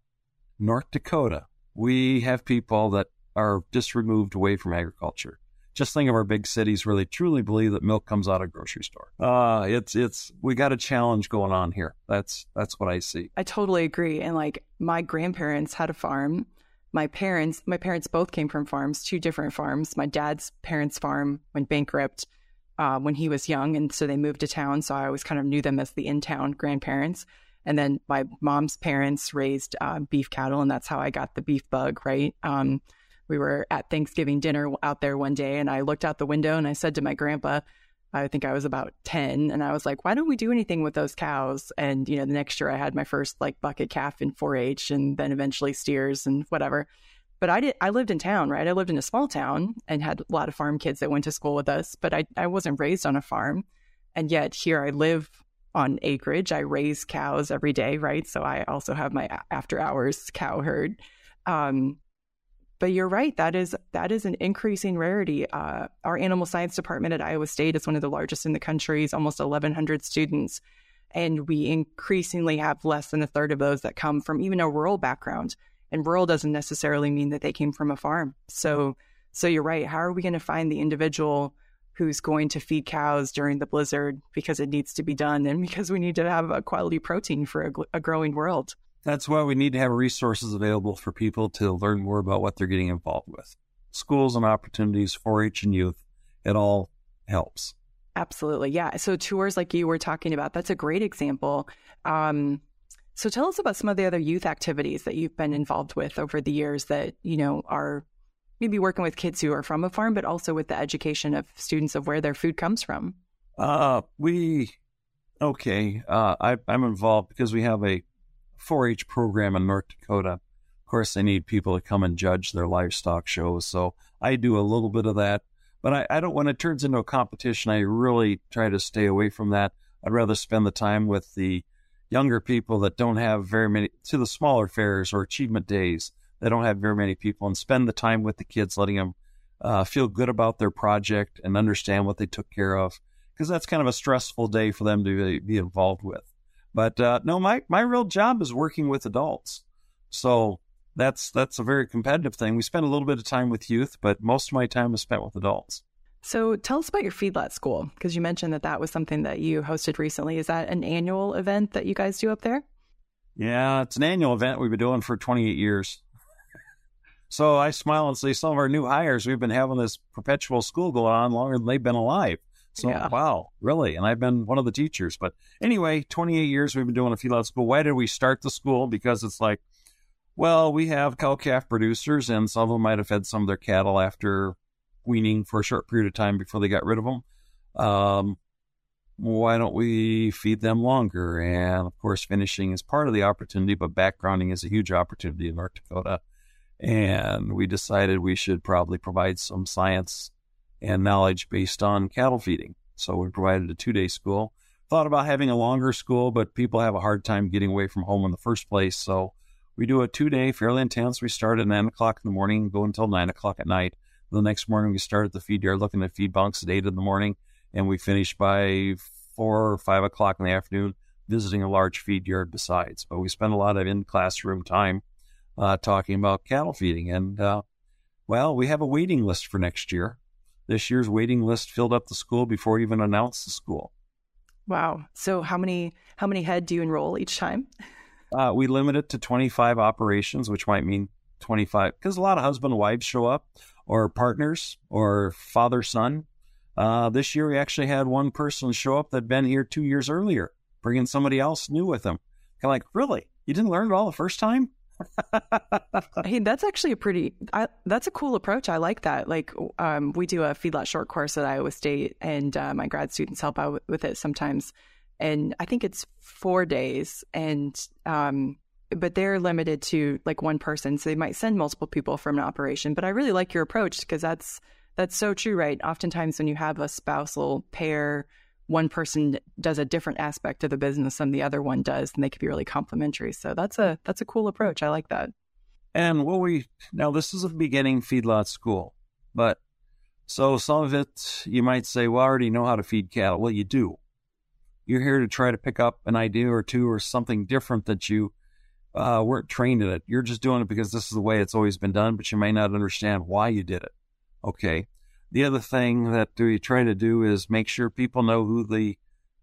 North Dakota, we have people that are just removed away from agriculture just think of our big cities where they truly believe that milk comes out of grocery store. Uh, it's it's we got a challenge going on here. That's that's what I see. I totally agree. And like my grandparents had a farm. My parents, my parents both came from farms, two different farms. My dad's parents' farm went bankrupt uh, when he was young, and so they moved to town. So I always kind of knew them as the in-town grandparents. And then my mom's parents raised uh, beef cattle, and that's how I got the beef bug. Right. Um, we were at Thanksgiving dinner out there one day, and I looked out the window and I said to my grandpa, I think I was about 10, and I was like, why don't we do anything with those cows? And, you know, the next year I had my first like bucket calf in 4 H and then eventually steers and whatever. But I did, I lived in town, right? I lived in a small town and had a lot of farm kids that went to school with us, but I, I wasn't raised on a farm. And yet here I live on acreage. I raise cows every day, right? So I also have my after hours cow herd. Um, but you're right that is that is an increasing rarity. Uh, our animal science department at iowa state is one of the largest in the country it's almost 1100 students and we increasingly have less than a third of those that come from even a rural background. And rural doesn't necessarily mean that they came from a farm. So so you're right how are we going to find the individual who's going to feed cows during the blizzard because it needs to be done and because we need to have a quality protein for a, a growing world that's why we need to have resources available for people to learn more about what they're getting involved with. Schools and opportunities, 4 H and youth, it all helps. Absolutely. Yeah. So, tours like you were talking about, that's a great example. Um, so, tell us about some of the other youth activities that you've been involved with over the years that, you know, are maybe working with kids who are from a farm, but also with the education of students of where their food comes from. Uh, we, okay. Uh, I, I'm involved because we have a 4 H program in North Dakota. Of course, they need people to come and judge their livestock shows. So I do a little bit of that. But I, I don't, when it turns into a competition, I really try to stay away from that. I'd rather spend the time with the younger people that don't have very many, to the smaller fairs or achievement days that don't have very many people and spend the time with the kids, letting them uh, feel good about their project and understand what they took care of because that's kind of a stressful day for them to be involved with. But uh, no, my my real job is working with adults. So that's that's a very competitive thing. We spend a little bit of time with youth, but most of my time is spent with adults. So tell us about your feedlot school because you mentioned that that was something that you hosted recently. Is that an annual event that you guys do up there? Yeah, it's an annual event we've been doing for 28 years. so I smile and say some of our new hires, we've been having this perpetual school going on longer than they've been alive. So, yeah. wow, really? And I've been one of the teachers. But anyway, 28 years we've been doing a feedlot school. Why did we start the school? Because it's like, well, we have cow calf producers, and some of them might have fed some of their cattle after weaning for a short period of time before they got rid of them. Um, why don't we feed them longer? And of course, finishing is part of the opportunity, but backgrounding is a huge opportunity in North Dakota. And we decided we should probably provide some science and knowledge based on cattle feeding. So we provided a two day school. Thought about having a longer school, but people have a hard time getting away from home in the first place. So we do a two day, fairly intense. We start at nine o'clock in the morning, go until nine o'clock at night. The next morning, we start at the feed yard looking at feed bunks at eight in the morning, and we finish by four or five o'clock in the afternoon visiting a large feed yard besides. But we spend a lot of in classroom time uh, talking about cattle feeding. And, uh, well, we have a waiting list for next year. This year's waiting list filled up the school before even announced the school. Wow. So how many how many head do you enroll each time? Uh, we limit it to 25 operations, which might mean 25 because a lot of husband and wives show up or partners or father son. Uh, this year we actually had one person show up that'd been here two years earlier, bringing somebody else new with them. Kind of like, really? You didn't learn it all the first time? Hey, that's actually a pretty. I, that's a cool approach. I like that. Like, um, we do a feedlot short course at Iowa State, and uh, my grad students help out with it sometimes. And I think it's four days, and um, but they're limited to like one person, so they might send multiple people from an operation. But I really like your approach because that's that's so true, right? Oftentimes, when you have a spousal pair one person does a different aspect of the business than the other one does, and they could be really complementary. So that's a that's a cool approach. I like that. And what we now this is a beginning feedlot school, but so some of it you might say, well, I already know how to feed cattle. Well, you do. You're here to try to pick up an idea or two or something different that you uh, weren't trained in it. You're just doing it because this is the way it's always been done, but you may not understand why you did it. Okay. The other thing that we try to do is make sure people know who the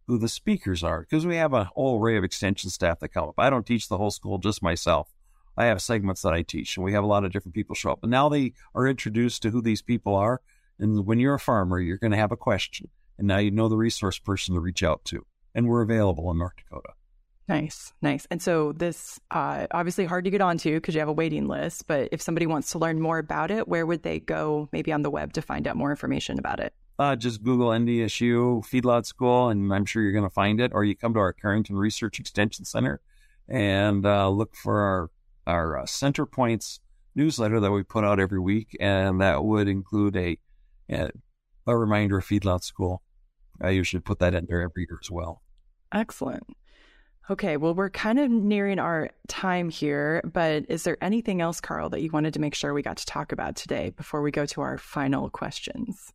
who the speakers are because we have a whole array of extension staff that come up. I don't teach the whole school just myself. I have segments that I teach, and we have a lot of different people show up. And now they are introduced to who these people are. And when you're a farmer, you're going to have a question, and now you know the resource person to reach out to. And we're available in North Dakota. Nice, nice. And so this uh, obviously hard to get onto because you have a waiting list. But if somebody wants to learn more about it, where would they go? Maybe on the web to find out more information about it. Uh, just Google NDSU Feedlot School, and I'm sure you're going to find it. Or you come to our Carrington Research Extension Center and uh, look for our our uh, Center Points newsletter that we put out every week, and that would include a a, a reminder of Feedlot School. I usually put that in there every year as well. Excellent. Okay, well, we're kind of nearing our time here, but is there anything else, Karl, that you wanted to make sure we got to talk about today before we go to our final questions?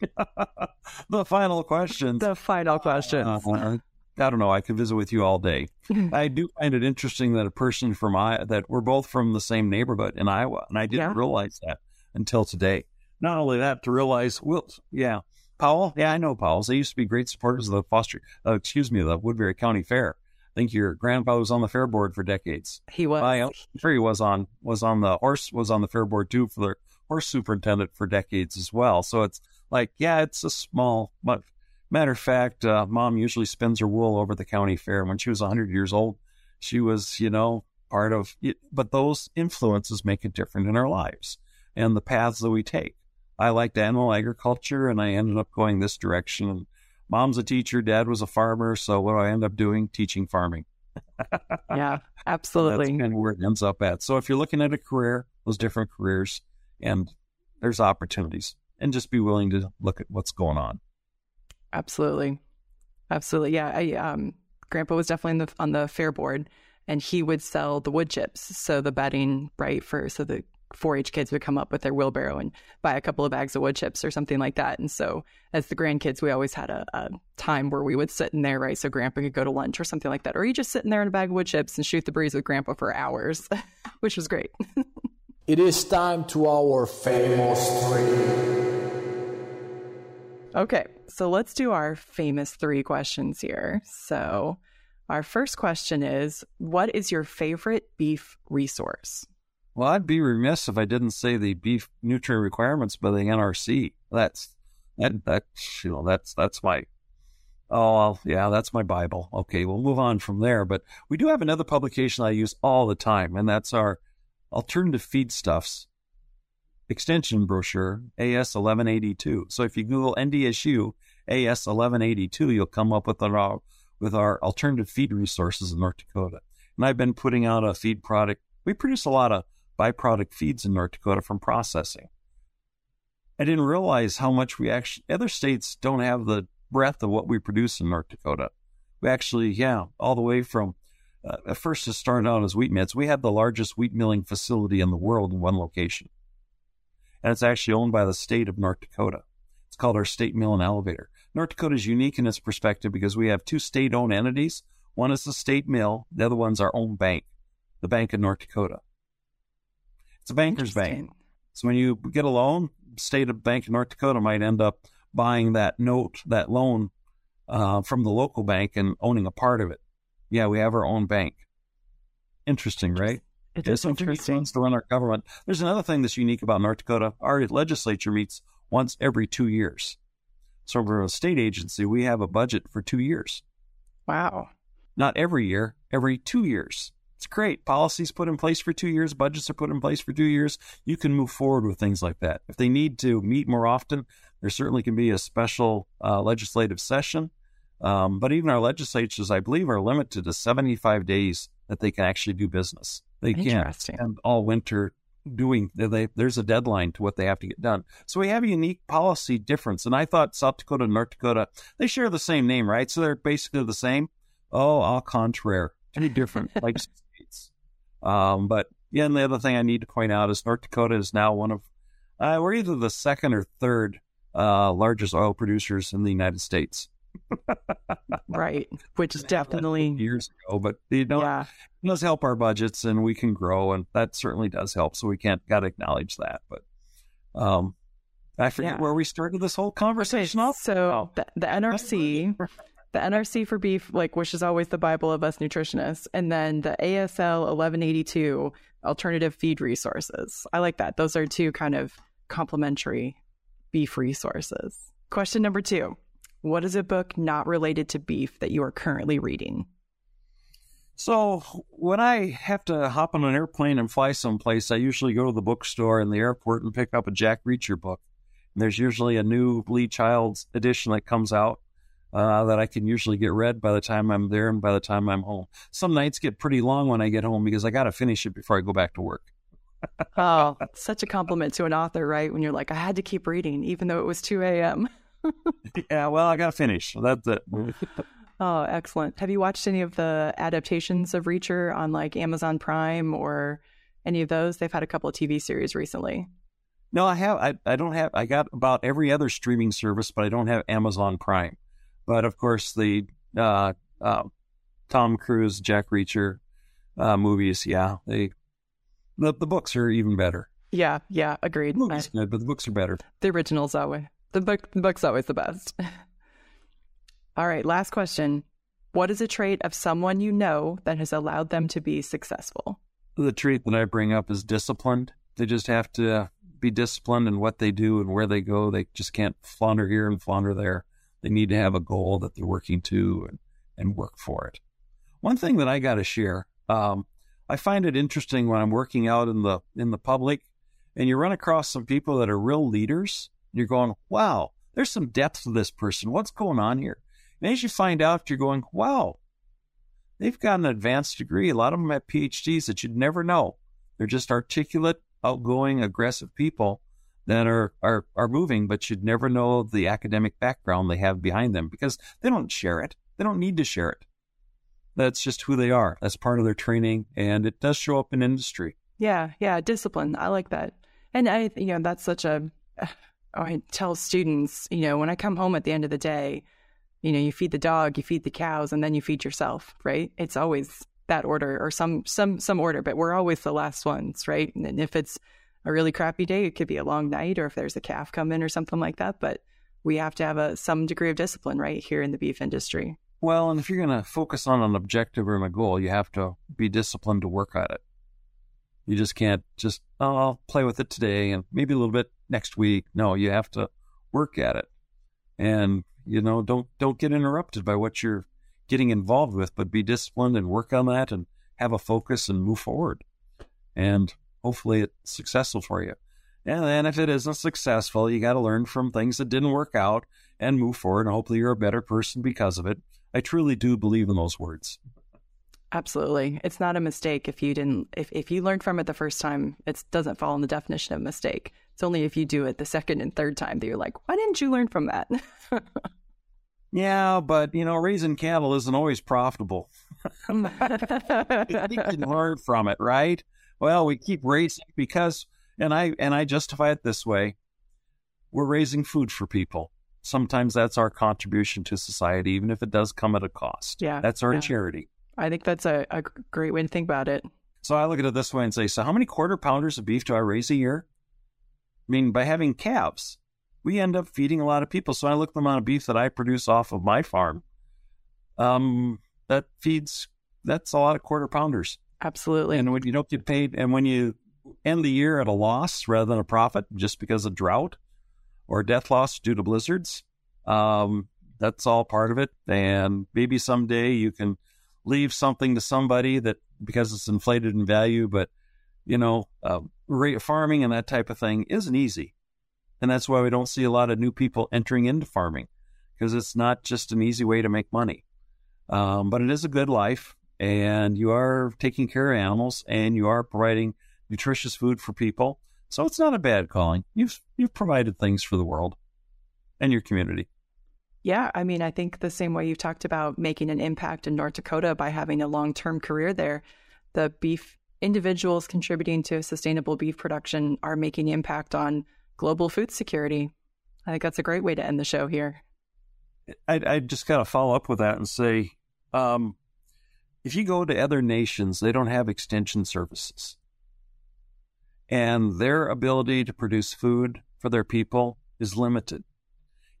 the final questions. The final questions. Uh, I don't know. I could visit with you all day. I do find it interesting that a person from I that we're both from the same neighborhood in Iowa, and I didn't yeah. realize that until today. Not only that, to realize, well, yeah, Powell. Yeah, I know Powell's. They used to be great supporters of the Foster, uh, excuse me, the Woodbury County Fair. I think your grandpa was on the fair board for decades. He was. I'm sure he was on was on the horse was on the fair board too for the horse superintendent for decades as well. So it's like, yeah, it's a small. But matter of fact, uh, mom usually spins her wool over the county fair. When she was 100 years old, she was, you know, part of. It. But those influences make it different in our lives and the paths that we take. I liked animal agriculture, and I ended up going this direction mom's a teacher, dad was a farmer. So what do I end up doing? Teaching farming. yeah, absolutely. That's kind of where it ends up at. So if you're looking at a career, those different careers, and there's opportunities, and just be willing to look at what's going on. Absolutely, absolutely. Yeah, I, um, Grandpa was definitely the, on the fair board, and he would sell the wood chips, so the bedding, right? For so the 4-H kids would come up with their wheelbarrow and buy a couple of bags of wood chips or something like that. And so, as the grandkids, we always had a, a time where we would sit in there, right? So Grandpa could go to lunch or something like that, or you just sit in there in a bag of wood chips and shoot the breeze with Grandpa for hours, which was great. it is time to our famous three. Okay, so let's do our famous three questions here. So, our first question is What is your favorite beef resource? Well, I'd be remiss if I didn't say the beef nutrient requirements by the NRC. That's that that you know that's that's my oh yeah that's my Bible. Okay, we'll move on from there. But we do have another publication I use all the time, and that's our alternative feedstuffs extension brochure, AS 1182. So if you Google NDSU AS 1182, you'll come up with our, uh, with our alternative feed resources in North Dakota. And I've been putting out a feed product. We produce a lot of byproduct feeds in North Dakota from processing. I didn't realize how much we actually, other states don't have the breadth of what we produce in North Dakota. We actually, yeah, all the way from, uh, at first it started out as wheat midds. We have the largest wheat milling facility in the world in one location and it's actually owned by the state of North Dakota. It's called our state mill and elevator. North Dakota is unique in its perspective because we have two state owned entities. One is the state mill, the other one's our own bank, the Bank of North Dakota. It's a banker's bank. So when you get a loan, state of Bank of North Dakota might end up buying that note, that loan uh, from the local bank and owning a part of it. Yeah, we have our own bank. Interesting, right? It is interesting. to run our government. There's another thing that's unique about North Dakota. Our legislature meets once every two years. So for a state agency, we have a budget for two years. Wow. Not every year, every two years. It's great. Policies put in place for two years, budgets are put in place for two years. You can move forward with things like that. If they need to meet more often, there certainly can be a special uh, legislative session. Um, but even our legislatures, I believe, are limited to 75 days that they can actually do business. They can't spend all winter doing. They, there's a deadline to what they have to get done. So we have a unique policy difference. And I thought South Dakota and North Dakota they share the same name, right? So they're basically the same. Oh, au contraire, two different like. Um, but yeah, and the other thing I need to point out is North Dakota is now one of uh, we're either the second or third uh, largest oil producers in the United States right. Which is definitely years ago, but you know, yeah. it does help our budgets and we can grow, and that certainly does help. So we can't got to acknowledge that. But um, I forget yeah. where we started this whole conversation off. So oh. the, the NRC, the NRC for beef, like which is always the Bible of us nutritionists, and then the ASL 1182 alternative feed resources. I like that. Those are two kind of complementary beef resources. Question number two. What is a book not related to beef that you are currently reading? So, when I have to hop on an airplane and fly someplace, I usually go to the bookstore in the airport and pick up a Jack Reacher book. And there's usually a new Lee Childs edition that comes out uh, that I can usually get read by the time I'm there and by the time I'm home. Some nights get pretty long when I get home because I got to finish it before I go back to work. oh, such a compliment to an author, right? When you're like, I had to keep reading, even though it was 2 a.m. yeah, well, I got to finish. That's it. oh, excellent. Have you watched any of the adaptations of Reacher on like Amazon Prime or any of those? They've had a couple of TV series recently. No, I have. I, I don't have. I got about every other streaming service, but I don't have Amazon Prime. But of course, the uh, uh, Tom Cruise, Jack Reacher uh, movies, yeah, they the the books are even better. Yeah, yeah, agreed. The movies good, but the books are better. The originals way. The book the book's always the best. All right, last question. What is a trait of someone you know that has allowed them to be successful? The trait that I bring up is disciplined. They just have to be disciplined in what they do and where they go. They just can't flounder here and flounder there. They need to have a goal that they're working to and, and work for it. One thing that I got to share, um, I find it interesting when I'm working out in the in the public, and you run across some people that are real leaders you're going, wow, there's some depth to this person. What's going on here? And as you find out, you're going, wow, they've got an advanced degree. A lot of them have PhDs that you'd never know. They're just articulate, outgoing, aggressive people that are, are, are moving, but you'd never know the academic background they have behind them because they don't share it. They don't need to share it. That's just who they are. That's part of their training, and it does show up in industry. Yeah, yeah, discipline. I like that. And I, you know, that's such a, oh, I tell students, you know, when I come home at the end of the day, you know, you feed the dog, you feed the cows, and then you feed yourself, right? It's always that order or some some some order, but we're always the last ones, right? And if it's a really crappy day, it could be a long night, or if there's a calf come in or something like that. But we have to have a some degree of discipline, right, here in the beef industry. Well, and if you're going to focus on an objective or a goal, you have to be disciplined to work at it. You just can't just, oh, I'll play with it today and maybe a little bit next week. No, you have to work at it. And, you know, don't don't get interrupted by what you're getting involved with, but be disciplined and work on that and have a focus and move forward. And hopefully it's successful for you. And then if it isn't successful, you got to learn from things that didn't work out and move forward. And hopefully you're a better person because of it. I truly do believe in those words. Absolutely. It's not a mistake if you didn't if, if you learned from it the first time, it doesn't fall in the definition of mistake. It's only if you do it the second and third time that you're like, why didn't you learn from that? yeah, but you know, raising cattle isn't always profitable. you can learn from it, right? Well, we keep raising because and I and I justify it this way. We're raising food for people. Sometimes that's our contribution to society, even if it does come at a cost. Yeah. That's our yeah. charity. I think that's a, a great way to think about it. So I look at it this way and say, so how many quarter pounders of beef do I raise a year? I mean, by having calves, we end up feeding a lot of people. So I look at the amount of beef that I produce off of my farm. Um, that feeds that's a lot of quarter pounders. Absolutely. And when you don't get paid, and when you end the year at a loss rather than a profit, just because of drought or death loss due to blizzards, um, that's all part of it. And maybe someday you can leave something to somebody that because it's inflated in value, but you know, uh, farming and that type of thing isn't easy. And that's why we don't see a lot of new people entering into farming because it's not just an easy way to make money. Um, but it is a good life, and you are taking care of animals, and you are providing nutritious food for people. So it's not a bad calling. You've you've provided things for the world and your community. Yeah, I mean, I think the same way you talked about making an impact in North Dakota by having a long term career there, the beef individuals contributing to sustainable beef production are making impact on global food security. I think that's a great way to end the show here. I, I just got to follow up with that and say, um, if you go to other nations, they don't have extension services, and their ability to produce food for their people is limited.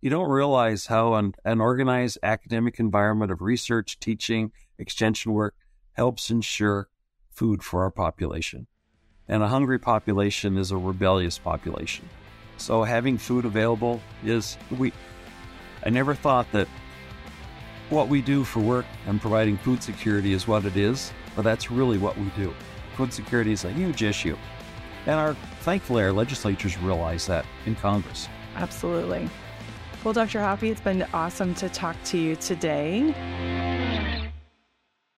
You don't realize how an, an organized academic environment of research, teaching, extension work helps ensure food for our population. And a hungry population is a rebellious population. So having food available is we I never thought that what we do for work and providing food security is what it is, but that's really what we do. Food security is a huge issue. And our thankfully our legislatures realize that in Congress. Absolutely. Well, Dr. Hoppe, it's been awesome to talk to you today.